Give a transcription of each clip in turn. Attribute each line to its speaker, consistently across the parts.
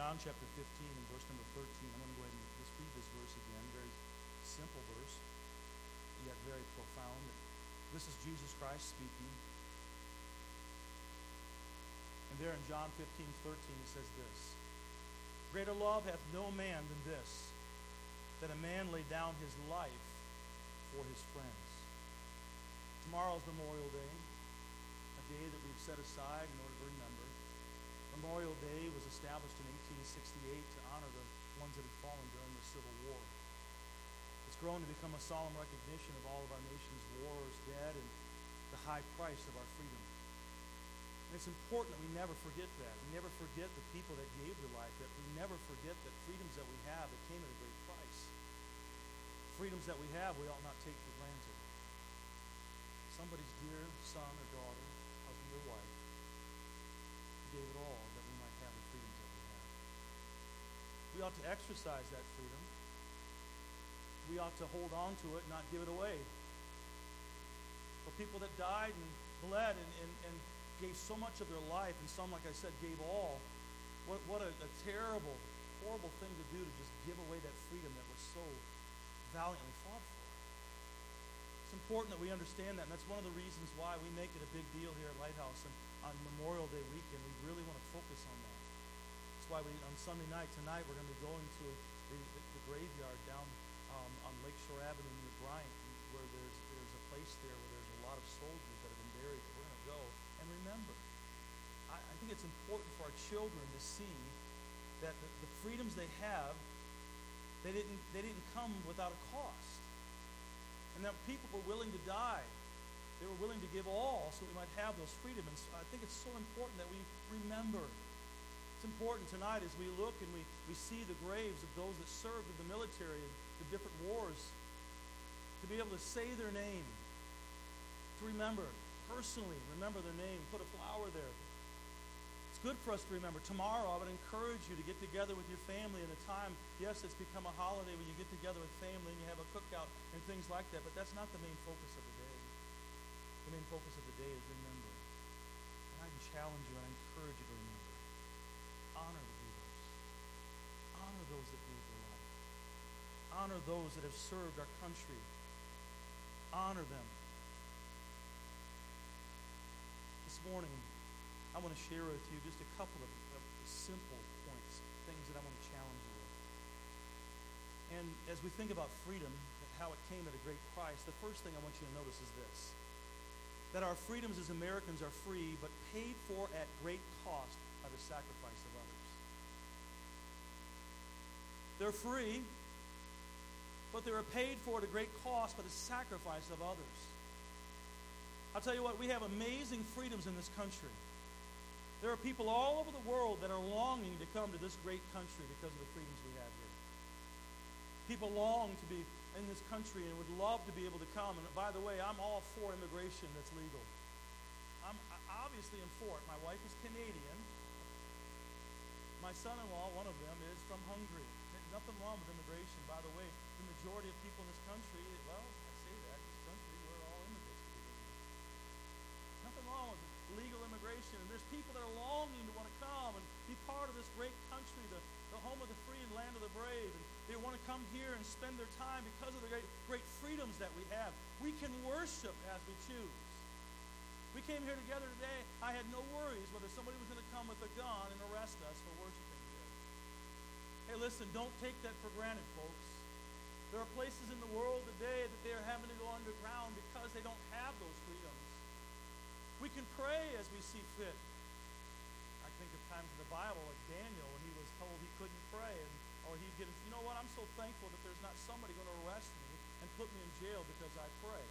Speaker 1: John chapter 15 and verse number 13. I'm going to go ahead and just read this verse again. Very simple verse, yet very profound. This is Jesus Christ speaking. And there in John 15, 13, he says this Greater love hath no man than this, that a man lay down his life for his friends. Tomorrow's Memorial Day, a day that we've set aside in order to remember. Memorial Day was established in 1868 to honor the ones that had fallen during the Civil War. It's grown to become a solemn recognition of all of our nation's wars, dead, and the high price of our freedom. And it's important that we never forget that. We never forget the people that gave their life, that we never forget that freedoms that we have that came at a great price. Freedoms that we have, we ought not take for granted. Somebody's dear son or daughter, husband or wife, gave it all that we might have the freedoms that we have. We ought to exercise that freedom. We ought to hold on to it, not give it away. For people that died and bled and, and, and gave so much of their life, and some, like I said, gave all. What, what a, a terrible, horrible thing to do to just give away that freedom that was so valiantly fought for. It's important that we understand that, and that's one of the reasons why we make it a big deal here at Lighthouse. And on Memorial Day weekend, we really want to focus on that. Why we, on Sunday night, tonight, we're going to be going to the, the, the graveyard down um, on Lakeshore Avenue near Bryant, where there's, there's a place there where there's a lot of soldiers that have been buried. We're going to go and remember. I, I think it's important for our children to see that the, the freedoms they have, they didn't, they didn't come without a cost. And that people were willing to die. They were willing to give all so we might have those freedoms. And I think it's so important that we remember. It's important tonight as we look and we, we see the graves of those that served in the military and the different wars, to be able to say their name, to remember personally remember their name, put a flower there. It's good for us to remember. Tomorrow, I would encourage you to get together with your family at a time. Yes, it's become a holiday when you get together with family and you have a cookout and things like that, but that's not the main focus of the day. The main focus of the day is remember. And I challenge you and I encourage you to remember. Honor the heroes. Honor those that gave their life. Honor those that have served our country. Honor them. This morning, I want to share with you just a couple of, of simple points, things that I want to challenge you with. And as we think about freedom, and how it came at a great price, the first thing I want you to notice is this that our freedoms as Americans are free, but paid for at great cost by the sacrifice of others. They're free, but they were paid for at a great cost by the sacrifice of others. I'll tell you what, we have amazing freedoms in this country. There are people all over the world that are longing to come to this great country because of the freedoms we have here. People long to be in this country and would love to be able to come. And by the way, I'm all for immigration that's legal. I'm obviously in for it. My wife is Canadian. My son-in-law, one of them, is from Hungary. Nothing wrong with immigration. By the way, the majority of people in this country, well, I say that, this country, we're all immigrants. Nothing wrong with legal immigration. And there's people that are longing to want to come and be part of this great country, the, the home of the free and land of the brave. And they want to come here and spend their time because of the great, great freedoms that we have. We can worship as we choose. We came here together today. I had no worries whether somebody was going to come with a gun and arrest us for worshiping. Hey, listen, don't take that for granted, folks. There are places in the world today that they are having to go underground because they don't have those freedoms. We can pray as we see fit. I think of times in the Bible, like Daniel, when he was told he couldn't pray, and or he'd get, you know what? I'm so thankful that there's not somebody going to arrest me and put me in jail because I pray.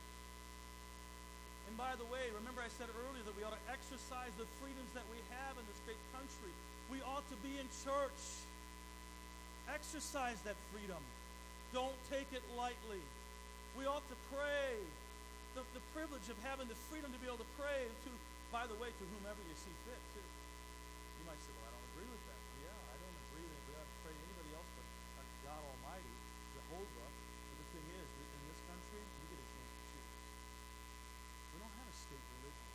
Speaker 1: And by the way, remember I said earlier that we ought to exercise the freedoms that we have in this great country. We ought to be in church. Exercise that freedom. Don't take it lightly. We ought to pray the, the privilege of having the freedom to be able to pray to, by the way, to whomever you see fit, too. You might say, well, I don't agree with that. Well, yeah, I don't agree that we ought to pray to anybody else but God Almighty, Jehovah. But the thing is, in this country, you get a chance to choose. We don't have a state religion.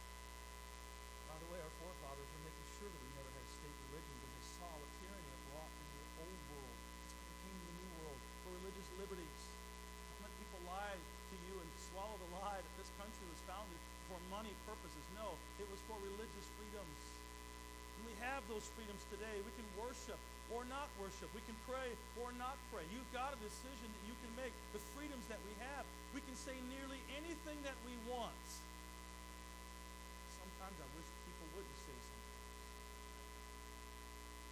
Speaker 1: By the way, our forefathers were making sure that we never had a state religion because they saw what tyranny it brought not worship. We can pray or not pray. You've got a decision that you can make. The freedoms that we have, we can say nearly anything that we want. Sometimes I wish people wouldn't say something.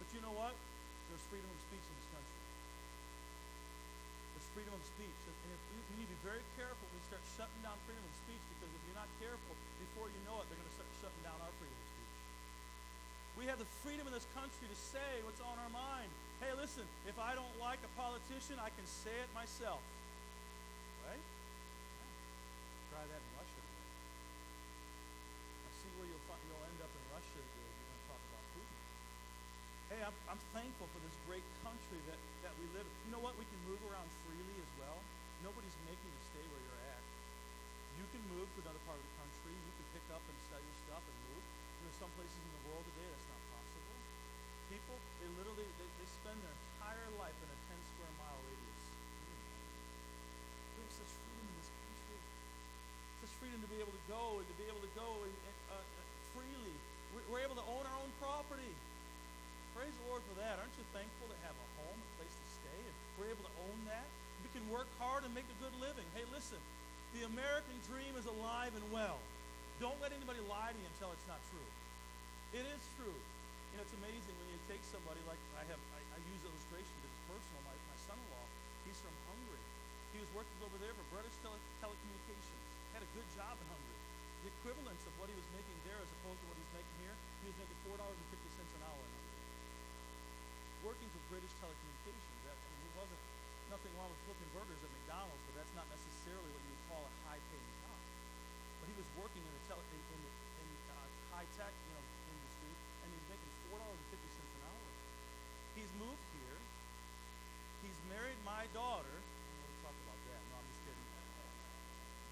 Speaker 1: But you know what? There's freedom of speech in this country. There's freedom of speech. And if we, need to be very careful when we start shutting down freedom of speech because if you're not careful, before you know it, they're going to start shutting down our freedom of speech. We have the freedom in this country to say what's on our mind. Hey, listen, if I don't like a politician, I can say it myself. Right? Yeah. Try that in Russia. I see where you'll, find, you'll end up in Russia. You're going to talk about Putin. Hey, I'm, I'm thankful for this great country that, that we live in. You know what? We can move around freely as well. Nobody's making you stay where you're at. You can move to another part of the country. You can pick up and sell your stuff and move. There's some places in the world today that's not possible. People, they literally, they, they spend their entire life in a 10 square mile radius. Have such freedom in this country. Such freedom to be able to go and to be able to go and, and, uh, uh freely. We're, we're able to own our own property. Praise the Lord for that. Aren't you thankful to have a home, a place to stay, and we're able to own that? We can work hard and make a good living. Hey, listen, the American dream is alive and well. Don't let anybody lie to you and tell it's not true. It is true. You know, it's amazing when you take somebody like I have, I, I use illustration because it's personal. My, my son-in-law, he's from Hungary. He was working over there for British tele- Telecommunications. Had a good job in Hungary. The equivalence of what he was making there as opposed to what he's making here, he was making $4.50 an hour in Hungary. Working for British Telecommunications. That, I mean, he wasn't, nothing wrong with flipping burgers at McDonald's, but that's not necessarily what you would call a high-paying. But he was working in the, tele, in, in, in uh, high-tech, you know, industry, and he's making four dollars and fifty cents an hour. He's moved here. He's married my daughter. To talk about that. No, I'm just kidding.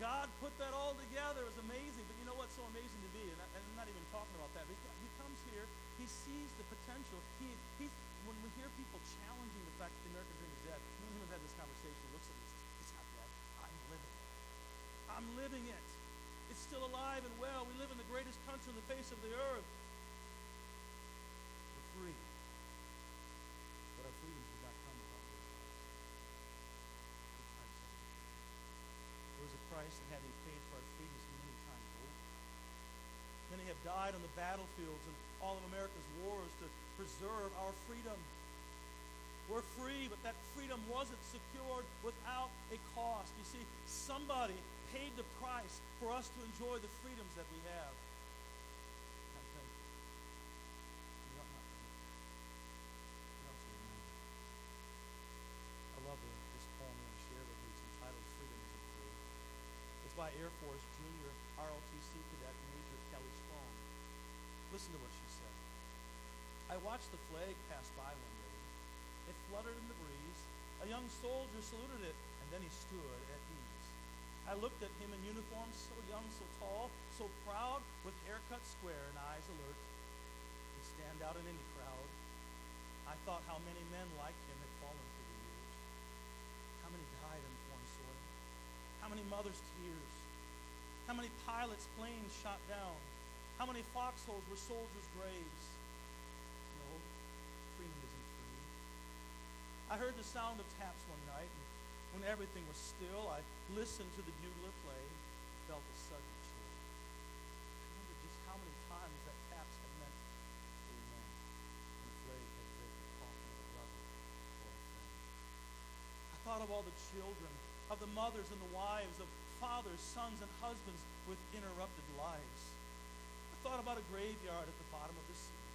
Speaker 1: God put that all together. It was amazing. But you know what's so amazing to me? And, I, am not even talking about that. But he, he comes here. He sees the potential. He, he, when we hear people challenging the fact that the American dream is dead, him have had this conversation. He looks at me. and says, It's not dead. I'm living it. I'm living it. It's still alive and well. We live in the greatest country on the face of the earth. We're free. But our freedom did not come without this. There was a price that be paid for our freedoms many times over. Many have died on the battlefields and all of America's wars to preserve our freedom. We're free, but that freedom wasn't secured without a cost. You see, somebody paid the price for us to enjoy the freedoms that we have. I'm thankful. You don't have to you don't have to I love this poem I'm going to share with you. It's entitled Freedom Isn't Free. It's by Air Force Junior ROTC Cadet Major Kelly Strong. Listen to what she said. I watched the flag pass by one day. It fluttered in the breeze. A young soldier saluted it, and then he stood at ease. I looked at him in uniform, so young, so tall, so proud, with haircut square and eyes alert. He'd stand out in any crowd. I thought how many men like him had fallen through the years. How many died in foreign soil? How many mothers' tears? How many pilots' planes shot down? How many foxholes were soldiers' graves? I heard the sound of taps one night, and when everything was still, I listened to the bugler play, felt a sudden chill. I wondered just how many times that taps had meant amen. The flag had break the coffin of a friend. I thought of all the children, of the mothers and the wives, of fathers, sons, and husbands with interrupted lives. I thought about a graveyard at the bottom of the sea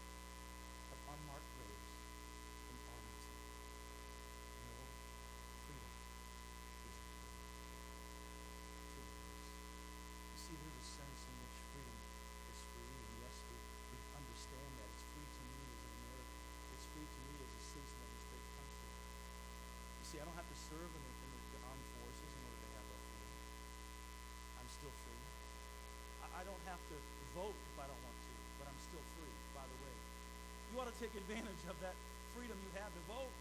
Speaker 1: take advantage of that freedom you have to vote.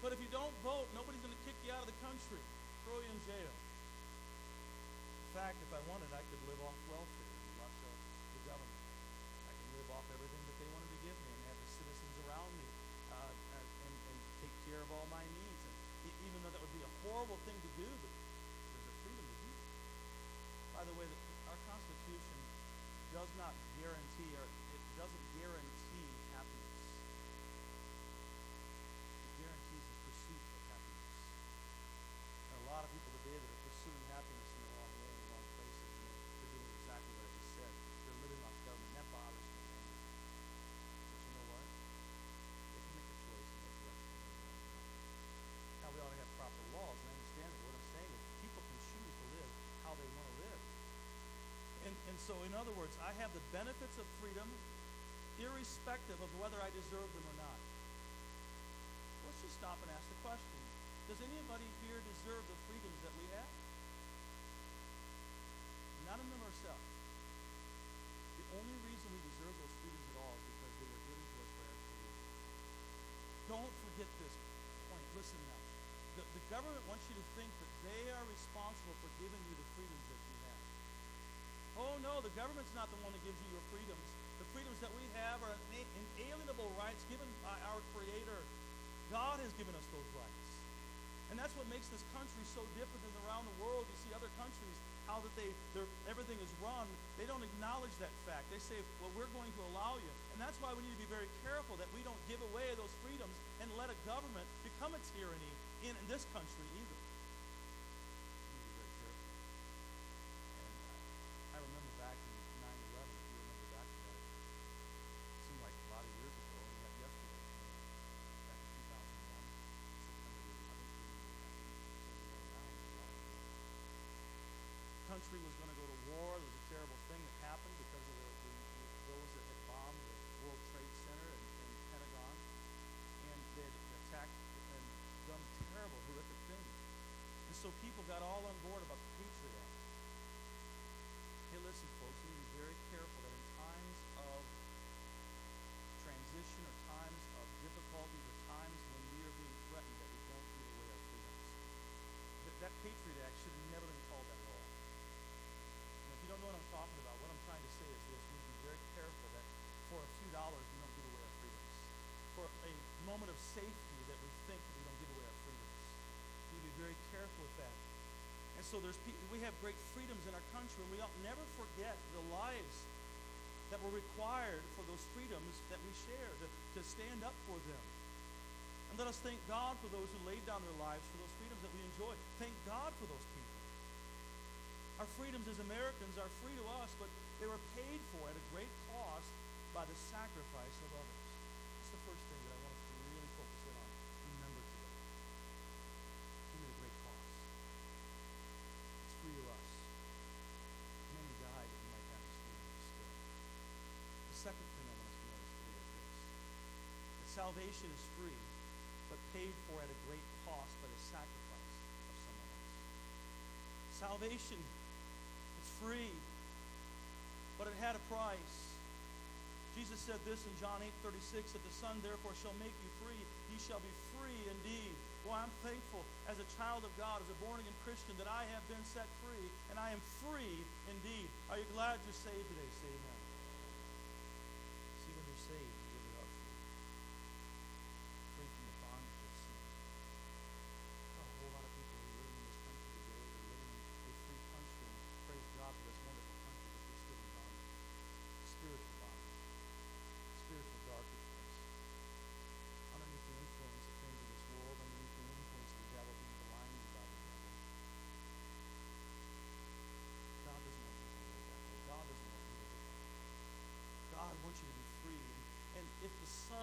Speaker 1: But if you don't vote, nobody's going to kick you out of the country, throw you in jail. In fact, if I wanted, I could live off welfare in Russia, the government. I can live off everything that they wanted to give me and have the citizens around me uh, and, and take care of all my needs. And even though that would be a horrible thing to do, but there's a freedom to do. By the way, the does not guarantee or it doesn't guarantee happiness. It guarantees the pursuit of happiness. There are a lot of people today that are pursuing happiness in other words, I have the benefits of freedom irrespective of whether I deserve them or not. Let's just stop and ask the question Does anybody here deserve the freedoms that we have? Not in them ourselves. The only reason we deserve those freedoms at all is because they were given to us by our Creator. Don't forget this point. Listen now. The, the government wants you to think that they are responsible for giving you the freedoms that. Oh no, the government's not the one that gives you your freedoms. The freedoms that we have are inalienable rights given by our Creator. God has given us those rights. And that's what makes this country so different than around the world. You see other countries, how that they everything is run. They don't acknowledge that fact. They say, well, we're going to allow you. And that's why we need to be very careful that we don't give away those freedoms and let a government become a tyranny in, in this country either. country was going to go to war. There was a terrible thing that happened because of the, the, those that had bombed the World Trade Center and, and Pentagon. And they had attacked and done terrible, horrific things. And so people got all on board about the Patriot Act. Hey, listen, folks, we need to be very careful that in times of transition or times of difficulties or times when we are being threatened that we don't give away our freedoms. That, that Patriot Act should have never been called that you don't know what I'm talking about, what I'm trying to say is this. We need to be very careful that for a few dollars we don't give away our freedoms. For a moment of safety that we think that we don't give away our freedoms. We need to be very careful with that. And so there's we have great freedoms in our country, and we ought never forget the lives that were required for those freedoms that we share, to, to stand up for them. And let us thank God for those who laid down their lives for those freedoms that we enjoy. Thank God for those people. Our freedoms as Americans are free to us, but they were paid for at a great cost by the sacrifice of others. That's the first thing that I want us to really focus in on. Remember today. Came at a great cost. It's free to us. Many died that we might have this freedom still. The second thing I want us to notice today is this. That salvation is free, but paid for at a great cost by the sacrifice of someone else. Salvation is free, but it had a price. Jesus said this in John 8 36 that the Son therefore shall make you free. Ye shall be free indeed. Well, I'm thankful as a child of God, as a born again Christian, that I have been set free, and I am free indeed. Are you glad you're saved today? Say amen. See, when you're saved,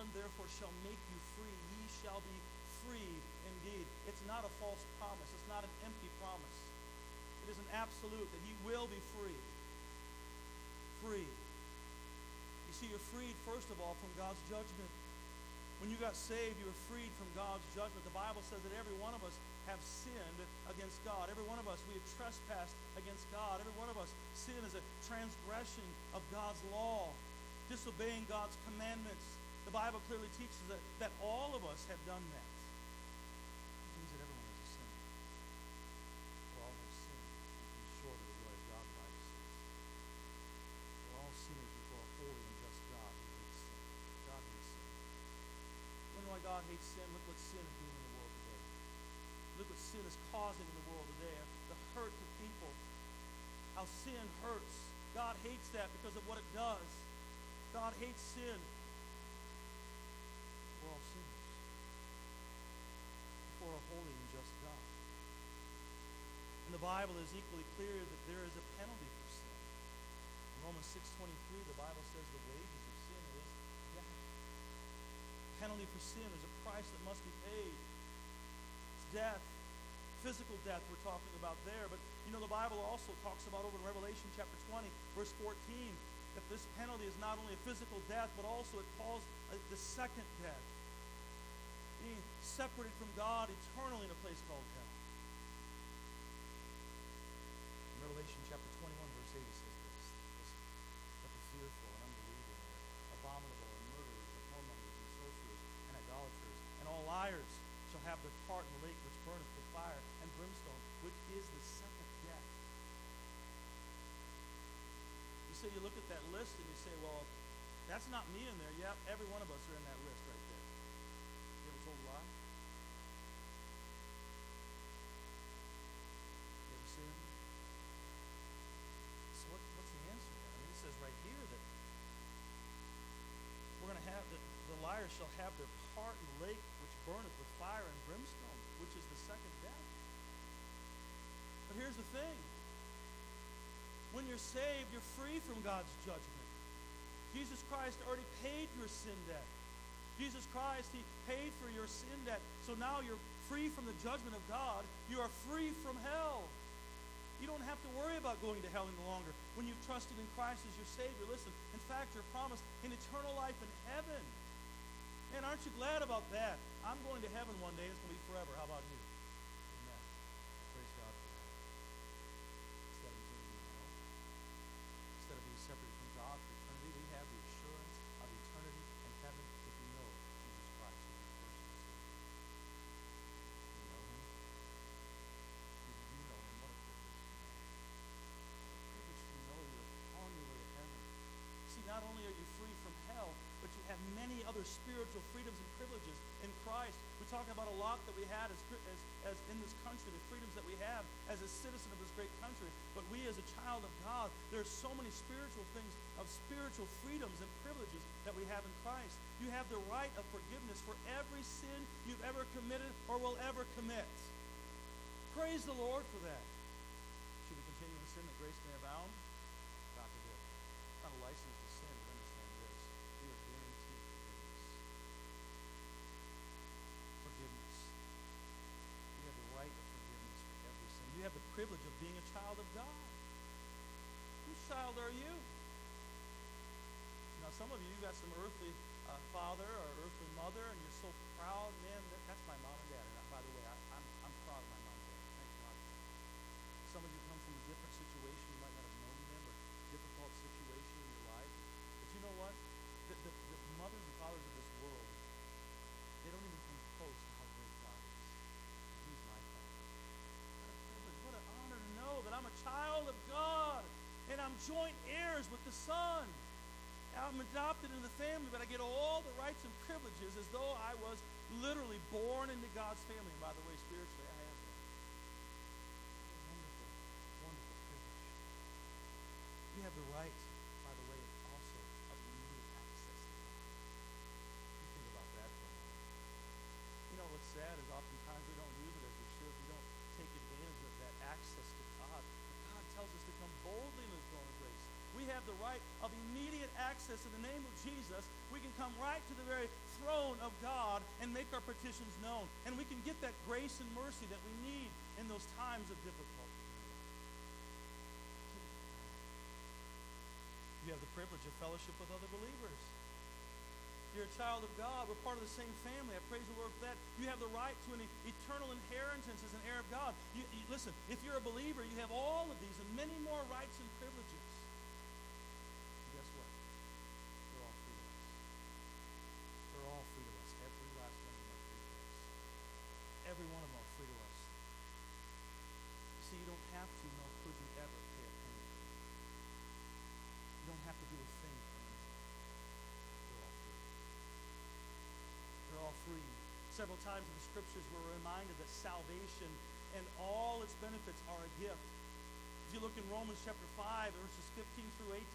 Speaker 1: Son therefore shall make you free, ye shall be free indeed. It's not a false promise. It's not an empty promise. It is an absolute that he will be free. Free. You're freed, first of all, from God's judgment. When you got saved, you were freed from God's judgment. The Bible says that every one of us have sinned against God. Every one of us, we have trespassed against God. Every one of us, sin is a transgression of God's law, disobeying God's commandments. The Bible clearly teaches that, that all of us have done that. It means that everyone is a sinner. We're all have sinned and come short of the glory of God by We're all sinners before a holy and just God who hates sin. God hates sin. You know why God hates sin? Look what sin is doing in the world today. Look what sin is causing in the world today. The hurt to people. How sin hurts. God hates that because of what it does. God hates sin we're all sinners before a holy and just God. And the Bible is equally clear that there is a penalty for sin. In Romans 6.23, the Bible says the wages of sin is death. Penalty for sin is a price that must be paid. It's death. Physical death we're talking about there. But you know, the Bible also talks about over in Revelation chapter 20, verse 14, that this penalty is not only a physical death, but also it calls uh, the second death. Being separated from God eternally in a place called hell. In Revelation chapter 21, verse 8, it says this. But the fearful and unbelieving, abominable and murderers and whoremongers and sorcerers and idolaters and all liars shall have their part in the lake which burneth with fire and brimstone, which is the second death. You say you look at that list and you say, well, that's not me in there. Yep, every one of us are in that list right there. You ever told a lie? You ever sinned? So what, what's the answer? I mean, it says right here that we're going to have, the, the liars shall have their part in the lake which burneth with fire and brimstone, which is the second here's the thing. When you're saved, you're free from God's judgment. Jesus Christ already paid your sin debt. Jesus Christ, He paid for your sin debt. So now you're free from the judgment of God. You are free from hell. You don't have to worry about going to hell any longer when you've trusted in Christ as your Savior. Listen, in fact, you're promised an eternal life in heaven. Man, aren't you glad about that? I'm going to heaven one day. It's going to be forever. How about you? Amen. Praise God for that. Instead of being in hell, instead of being separated from God for eternity, we have the assurance of eternity in heaven if we know Jesus Christ as your personal Savior. You know Him? Do you know Him? What a privilege to know. A privilege to know you're on your way to heaven. See, not only are you free from hell, but you have many other spiritual freedoms and privileges in Christ. We talk about a lot that we had as, as, as in this country, the freedoms that we have as a citizen of this great country. But we as a child of God, there are so many spiritual things of spiritual freedoms and privileges that we have in Christ. You have the right of forgiveness for every sin you've ever committed or will ever commit. Praise the Lord for that. Should we continue in sin that grace may abound? God forbid. Not a license to sin, but understand this. We are guaranteed forgiveness. Forgiveness. You have the right of forgiveness for every sin. You have the privilege of being a child of God. Child are you? Now, some of you, you got some earthly uh, father or earthly mother, and you're so proud, man. That, that's my mom and dad. And I, by the way, I, I'm, I'm proud of my mom and dad. Thank God. Some of you come from a different situation. You might not have known them or difficult situation in your life. But you know what? The, the, the mothers and fathers of this world, they don't even come close to how great God is. He's my father. What a privilege, what an honor to know that I'm a child of God and I'm joint heirs with the Son. I'm adopted into the family, but I get all the rights and privileges as though I was literally born into God's family. And by the way, spiritually, I have that. Wonderful, wonderful privilege. You have the right, by the way, also of immediate access to God. You think about that for a moment. You know what's sad is oftentimes we don't use it as we should. We don't take advantage of that access to God. But God tells us to come boldly in His throne of grace. We have the right of immediate access in the name of Jesus. We can come right to the very throne of God and make our petitions known. And we can get that grace and mercy that we need in those times of difficulty. You have the privilege of fellowship with other believers. You're a child of God. We're part of the same family. I praise the Lord for that. You have the right to an eternal inheritance as an heir of God. You, you, listen, if you're a believer, you have all of these and many more rights and privileges. And guess what? They're all free to us. They're all free to us. Every last one of them are free to us. Every one of them are free to us. See, you don't have to, nor could you ever pay a penny for them. You don't have to do a thing to earn them. They're all free. They're all free. Several times in the scriptures we're reminded that salvation and all its benefits are a gift. If you look in Romans chapter 5, verses 15 through 18,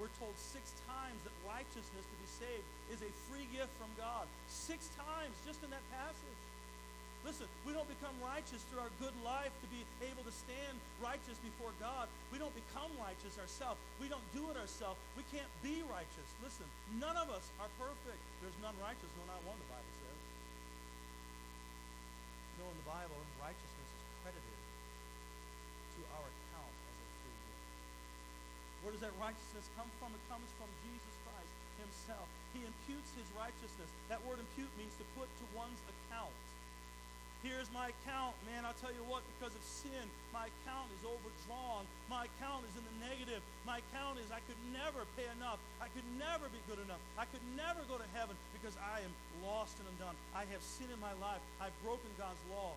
Speaker 1: we're told six times that righteousness to be saved is a free gift from God. Six times just in that passage. Listen, we don't become righteous through our good life to be able to stand righteous before God. We don't become righteous ourselves. We don't do it ourselves. We can't be righteous. Listen, none of us are perfect. There's none righteous, no, not one, the Bible says know in the Bible, righteousness is credited to our account as a free gift. Where does that righteousness come from? It comes from Jesus Christ himself. He imputes his righteousness. That word impute means to put to one's account. Here's my account, man. I'll tell you what, because of sin, my account is overdrawn. My account is in the negative. My account is I could never pay enough. I could never be good enough. I could never go to heaven because I am lost and undone. I have sin in my life. I've broken God's law.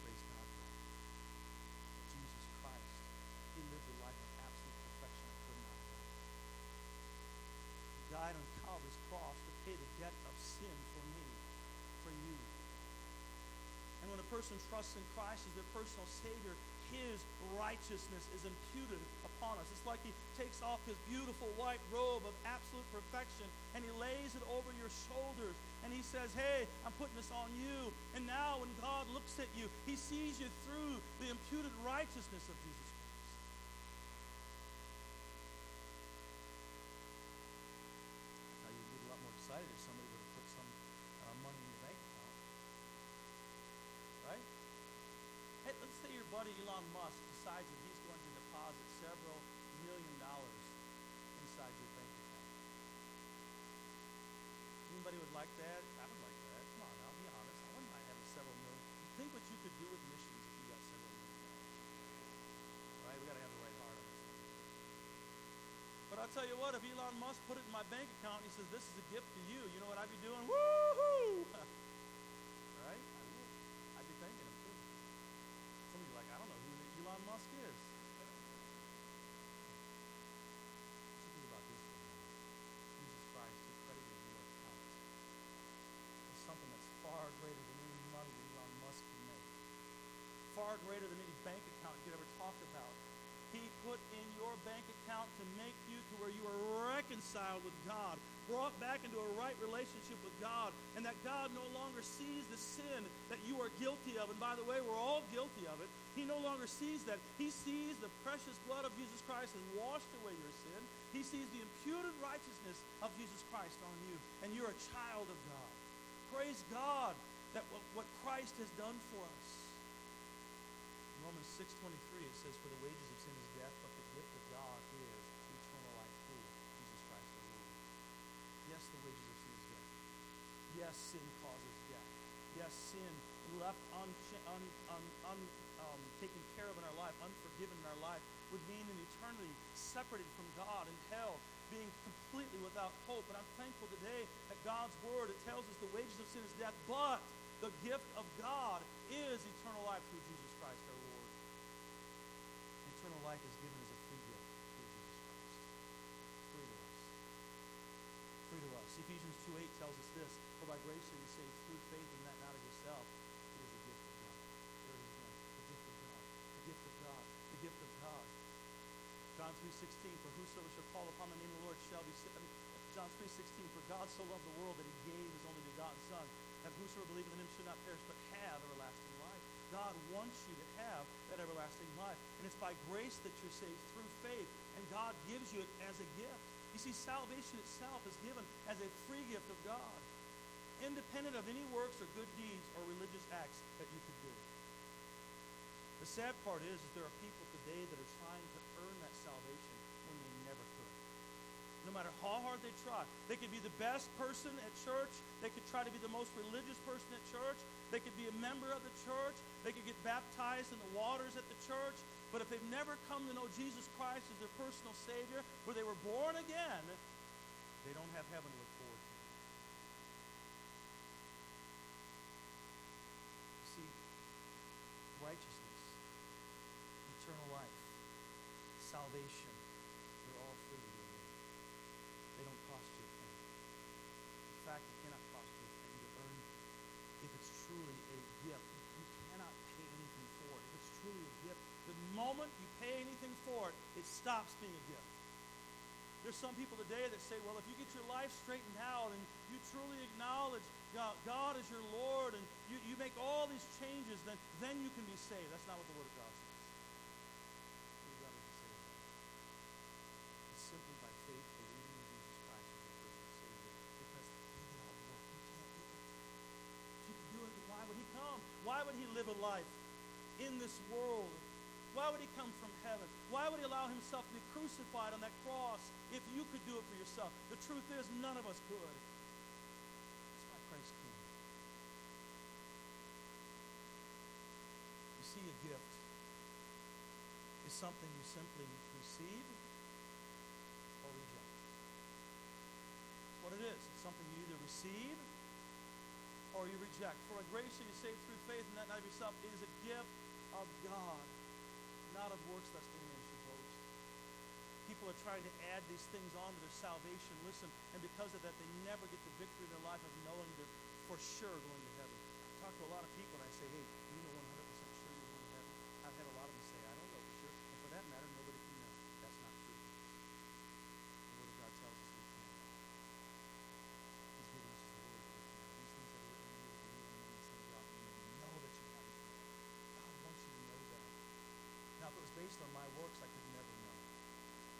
Speaker 1: Praise God. Jesus Christ, He lived a life of absolute perfection I could not live. He died on Calvary's cross to pay the debt of sin for me, for you. And when a person trusts in Christ as their personal Savior, his righteousness is imputed upon us. It's like he takes off his beautiful white robe of absolute perfection and he lays it over your shoulders and he says, Hey, I'm putting this on you. And now when God looks at you, he sees you through the imputed righteousness of Jesus your buddy Elon Musk decides that he's going to deposit several million dollars inside your bank account. Anybody would like that? I would like that. Come on, I'll be honest. I wouldn't mind having several million. Think what you could do with missions if you got several million dollars. Right? We got to have the right heart on this. But I'll tell you what, if Elon Musk put it in my bank account and he says, This is a gift to you, you know what I'd be doing? Woohoo! right? I would. I'd be thanking him too. Some of you are like, I don't know who Elon Musk is. Just think about this for a moment. Jesus Christ, who credited your account with something that's far greater than any money that Elon Musk can make. Far greater than any bank account you could ever talk about. He put in your bank account to make you to where you are reconciled with God, brought back into a right relationship with God, and that God no longer sees the sin that you are guilty of. And by the way, we're all guilty of it. He no longer sees that. He sees the precious blood of Jesus Christ has washed away your sin. He sees the imputed righteousness of Jesus Christ on you, and you're a child of God. Praise God that what, Christ has done for us. In Romans 6.23 it says, For the wages of sin is death, but the gift of God is eternal life through Jesus Christ Lord. Yes, the wages of sin is death. Yes, sin causes death. Yes, sin left uncha- un, un, un, um, care of in our life, unforgiven in our life, would mean an eternity separated from God in hell, being completely without hope. But I'm thankful today that God's word, it tells us the wages of sin is death, but the gift of God is eternal life through Jesus Christ our Lord. Eternal life is given as a free gift through Jesus Christ. Free to us. Free to us. Ephesians 2 8 tells us this For by grace are you saved through faith, and that not of yourself. It is a gift of God. There it is again. The gift of God. The gift of God. The gift of God. John 3.16, for whosoever shall call upon the name of the Lord shall be saved. John 3.16, for God so loved the world that he gave his only begotten Son, that whosoever believeth in him should not perish, but have everlasting life. God wants you to have that everlasting life. And it's by grace that you're saved through faith, and God gives you it as a gift. You see, salvation itself is given as a free gift of God, independent of any works or good deeds or religious acts that you could do. The sad part is, is there are people today that are hard they try, they could be the best person at church. They could try to be the most religious person at church. They could be a member of the church. They could get baptized in the waters at the church. But if they've never come to know Jesus Christ as their personal Savior, where they were born again, they don't have heaven to look forward to. See, righteousness, eternal life, salvation, they're all free to you. They don't cost you a thing. In fact, it cannot cost you a thing to earn if it's truly a gift. You cannot pay anything for it. If it's truly a gift, the moment you pay it, stops being a gift. There's some people today that say, well, if you get your life straightened out and you truly acknowledge God, God is your Lord and you, you make all these changes, then, then you can be saved. That's not what the Word of God says. It's simply by faith believing in Jesus Christ as your personal Savior because He the work. You can't do it. If you could do it, why would He come? Why would He live a life in this world? Why would he come from heaven? Why would he allow himself to be crucified on that cross if you could do it for yourself? The truth is, none of us could. That's why Christ came. You see, a gift is something you simply receive or reject. That's what it is. It's something you either receive or you reject. For a grace that you saved through faith, and that not of yourself, is a gift of God not of works, lest any man should boast. People are trying to add these things on to their salvation. Listen, and because of that, they never get the victory in their life of knowing they're for sure going to heaven. I talk to a lot of people and I say, hey, you know 100% sure you're going to heaven? I've had a lot of them say, I don't know for sure. And for that matter, nobody can know. That's not true. The Word of God tells us we can. He's given us His Word. These things that are written in you, and you and me, and God, you know that you have it. God wants you to know that. Now, if it was based on my works, I could never know.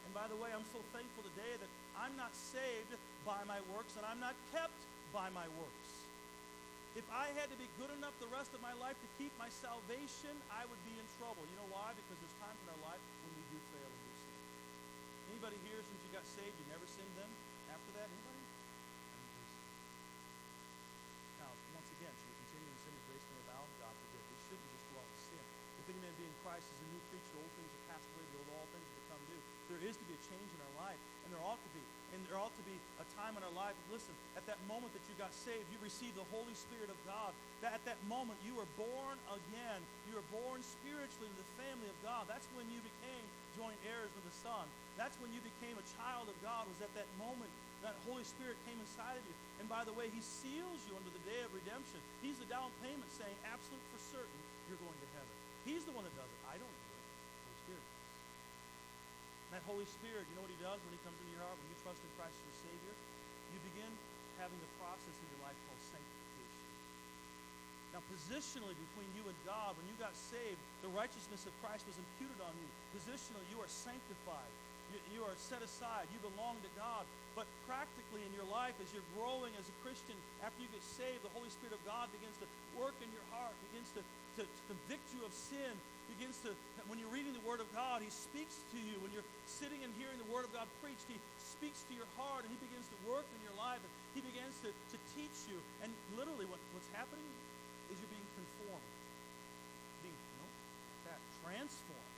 Speaker 1: And by the way, I'm so thankful today that I'm not saved by my works and I'm not kept by my works. If I had to be good enough the rest of my life to keep my salvation, I would be in trouble. You know why? Because there's times in our life when we do fail and do sin. Anybody here since you got saved, you never sinned then? After that, anybody? Now, once again, should we continue in sin as grace may abound? God forbid. We shouldn't just go out and sin. If any man be in Christ is a new creature, old things are passed away, behold, all things have become new. There is to be a change in our life, and there ought to be. And there ought to be a time in our life, listen, at that moment if you received the Holy Spirit of God. That at that moment you were born again. You were born spiritually into the family of God. That's when you became joint heirs with the Son. That's when you became a child of God, was at that moment that Holy Spirit came inside of you. And by the way, He seals you under the day of redemption. He's the down payment saying, absolute for certain, you're going to heaven. He's the one that does it. I don't do it. Holy Spirit. That Holy Spirit, you know what he does when he comes into your heart, when you trust in Christ as your Savior? You begin having the process in your life called sanctification. Now, positionally between you and God, when you got saved, the righteousness of Christ was imputed on you. Positionally, you are sanctified. You, you are set aside. You belong to God. But practically in your life, as you're growing as a Christian, after you get saved, the Holy Spirit of God begins to work in your heart, begins to, to, convict you of sin, begins to, when you're reading the Word of God, He speaks to you. When you're sitting and hearing the Word of God preached, He speaks to your heart and He begins to work in your life and He begins to, to teach you. And literally, what, what's happening is you're being conformed, being, no, that, transformed.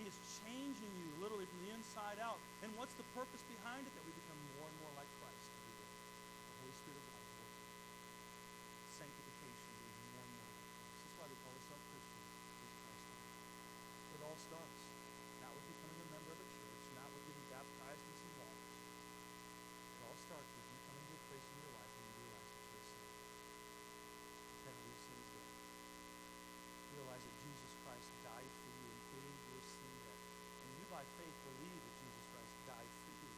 Speaker 1: He is changing you literally from the inside out. And what's the purpose behind it? That we become more and more like Christ every day. The Holy Spirit of God is working. Sanctification, being more and more like Christ. That's why they call us Christians. It all starts not with becoming a member of a church, not with getting baptized in some water. It all starts with you coming to a place in your life and you realize that you're a sinner. Repent of your sins debt. Realize that Jesus Christ died for you and paid your sin debt. And you by faith believe that Jesus Christ died for you.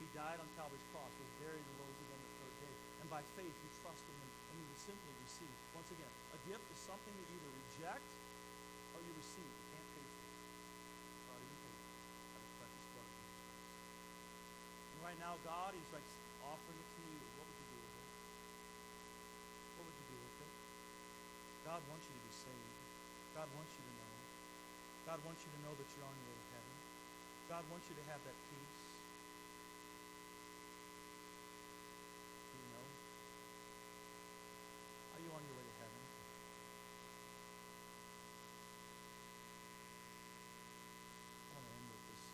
Speaker 1: He died on Calvary's cross, was buried and rose again the third day. And by faith you trust in him and you will simply receive. Once again, a gift is something you either reject or you receive. You can't pay for it. Precious blood of Jesus Christ. And right now, God, is like offering it to you. What would you do with it? What would you do with it? God wants you to be saved. God wants you to know. God wants you to know that you're on your way to heaven. God wants you to have that peace. Do you know? Are you on your way to heaven? I want to end with this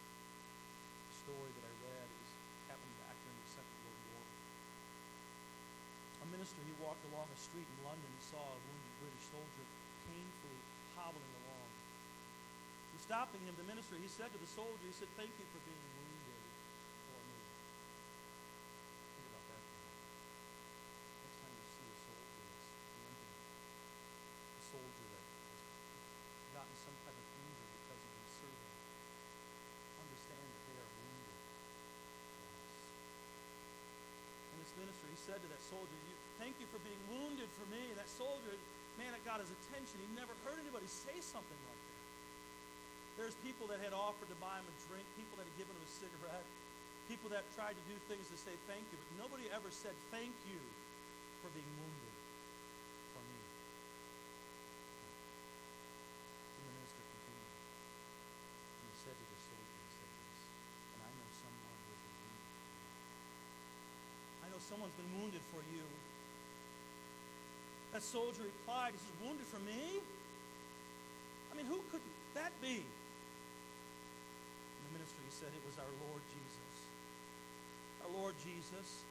Speaker 1: story that I read. It was happened back during the Second World War. A minister, he walked along street in London and saw a wounded British soldier painfully hobbling along. And stopping him, the minister, he said to the soldier, he said, thank you for being wounded for me. Think about that. Next time you see a soldier that's a soldier that has gotten some type of injury because of been serving, understand that they are wounded. And this minister, he said to that soldier, you, for being wounded for me. That soldier, man, it got his attention. He never heard anybody say something like that. There's people that had offered to buy him a drink, people that had given him a cigarette, people that tried to do things to say thank you, but nobody ever said thank you for being wounded A soldier replied, He says, Wounded for me? I mean, who could that be? And the ministry, he said, It was our Lord Jesus. Our Lord Jesus.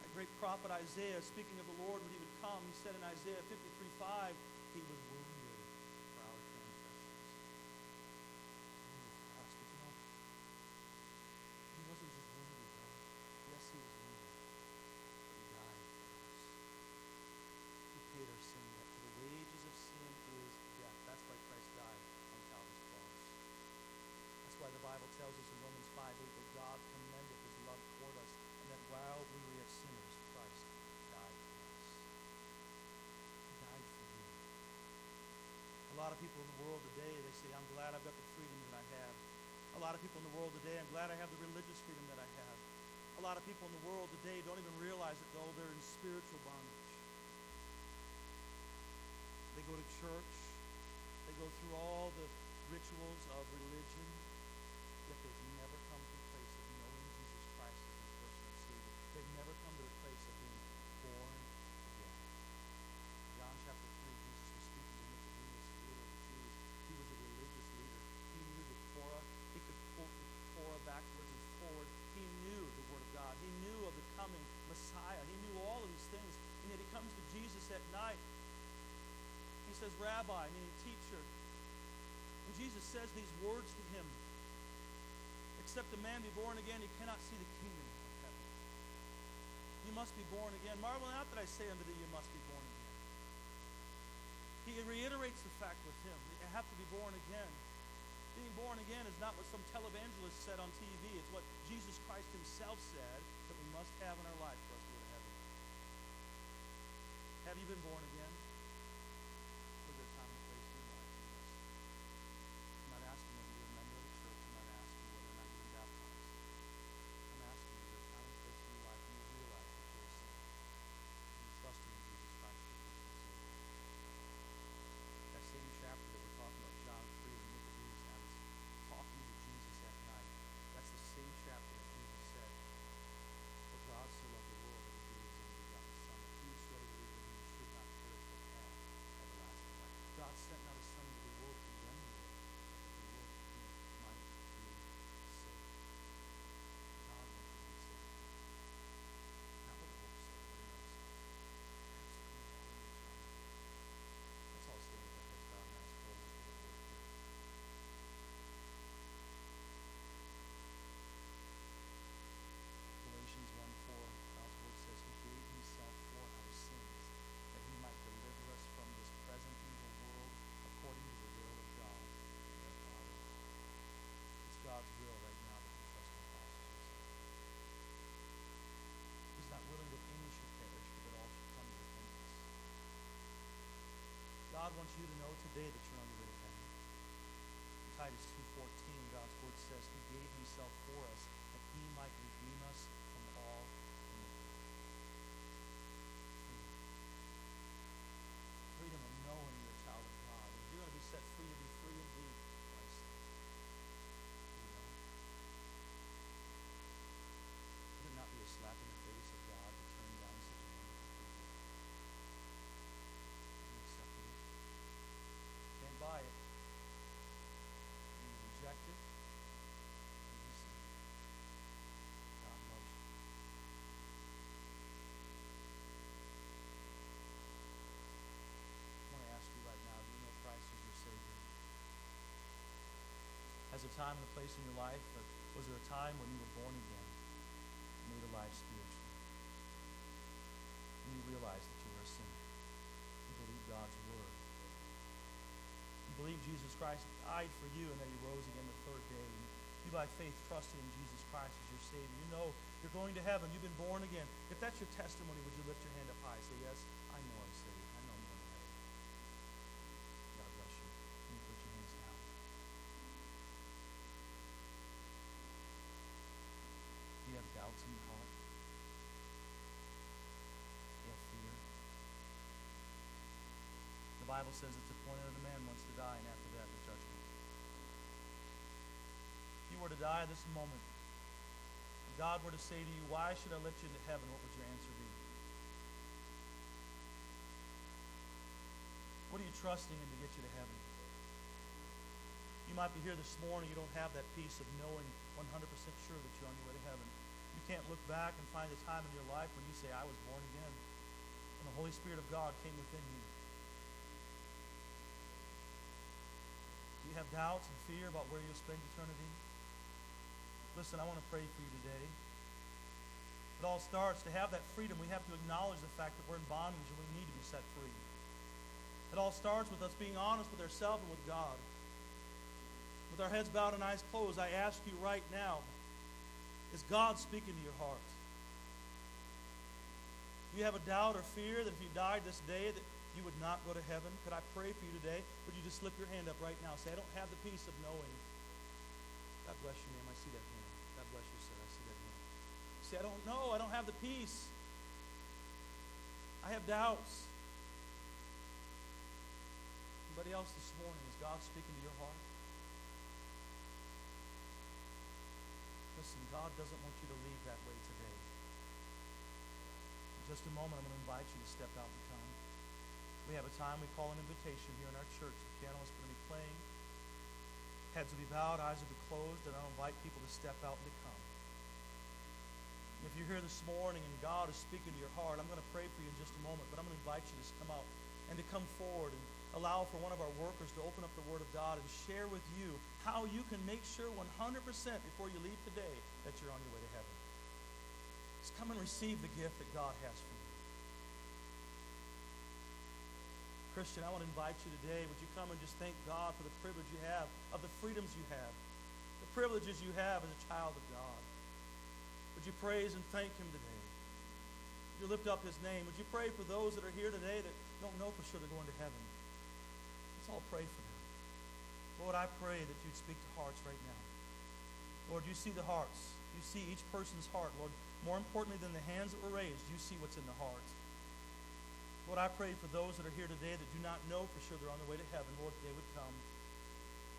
Speaker 1: That great prophet Isaiah, speaking of the Lord when he would come, he said in Isaiah 53 5, He was people in the world today. I'm glad I have the religious freedom that I have. A lot of people in the world today don't even realize it, though. They're in spiritual bondage. They go to church. They go through all the rituals of religion. says rabbi, meaning teacher. and Jesus says these words to him, except a man be born again, he cannot see the kingdom of heaven. You must be born again. Marvel not that I say unto thee, you must be born again. He reiterates the fact with him. You have to be born again. Being born again is not what some televangelist said on TV. It's what Jesus Christ himself said that we must have in our life for us to go to heaven. Have you been born again? time and a place in your life, but was there a time when you were born again, made alive spiritually? And you realized that you were a sinner. You believed God's word. You believed Jesus Christ died for you and that he rose again the third day. And you, by faith, trusted in Jesus Christ as your Savior. You know you're going to heaven. You've been born again. If that's your testimony, would you lift your hand up high? and Say yes. Bible says it's appointed that a man once to die, and after that, the judgment. If you were to die this moment, and God were to say to you, Why should I let you into heaven? What would your answer be? What are you trusting in to get you to heaven? You might be here this morning, you don't have that peace of knowing 100% sure that you're on your way to heaven. You can't look back and find a time in your life when you say, I was born again. And the Holy Spirit of God came within you. Doubts and fear about where you'll spend eternity? Listen, I want to pray for you today. It all starts to have that freedom. We have to acknowledge the fact that we're in bondage and we need to be set free. It all starts with us being honest with ourselves and with God. With our heads bowed and eyes closed, I ask you right now is God speaking to your heart? Do you have a doubt or fear that if you died this day that you would not go to heaven? Could I pray for you today? Would you just slip your hand up right now? Say, I don't have the peace of knowing. God bless you, ma'am. I see that hand. God bless you, sir. I see that hand. Say, I don't know. I don't have the peace. I have doubts. Anybody else this morning? Is God speaking to your heart? Listen, God doesn't want you to leave that way today. In just a moment, I'm going to invite you to step out in time. We have a time we call an invitation here in our church. The piano is going to be playing. Heads will be bowed, eyes will be closed, and I'll invite people to step out and to come. And if you're here this morning and God is speaking to your heart, I'm going to pray for you in just a moment, but I'm going to invite you to come out and to come forward and allow for one of our workers to open up the Word of God and share with you how you can make sure 100% before you leave today that you're on your way to heaven. Just come and receive the gift that God has for you. Christian, I want to invite you today. Would you come and just thank God for the privilege you have, of the freedoms you have, the privileges you have as a child of God? Would you praise and thank Him today? Would you lift up His name? Would you pray for those that are here today that don't know for sure they're going to heaven? Let's all pray for them. Lord, I pray that you'd speak to hearts right now. Lord, you see the hearts. You see each person's heart. Lord, more importantly than the hands that were raised, you see what's in the heart. Lord, I pray for those that are here today that do not know for sure they're on their way to heaven. Lord, they would come.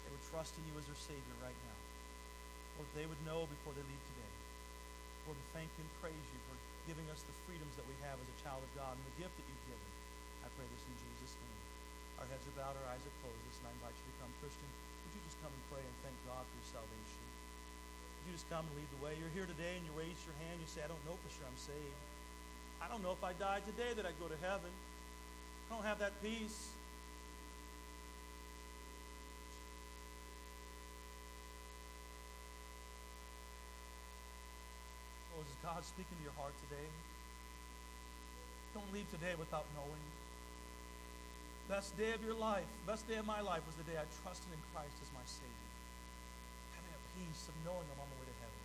Speaker 1: They would trust in you as their Savior right now. Lord, they would know before they leave today. Lord, we thank you and praise you for giving us the freedoms that we have as a child of God and the gift that you've given. I pray this in Jesus' name. Our heads are bowed, our eyes are closed. Listen, I invite you to come. Christian, would you just come and pray and thank God for your salvation? Would you just come and lead the way? You're here today and you raise your hand. You say, I don't know for sure I'm saved. I don't know if I died today that I'd go to heaven. I don't have that peace. Oh, is God speaking to your heart today? Don't leave today without knowing. Best day of your life, best day of my life was the day I trusted in Christ as my Savior. Having a peace of knowing I'm on the way to heaven.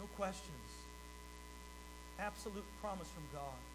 Speaker 1: No questions. Absolute promise from God.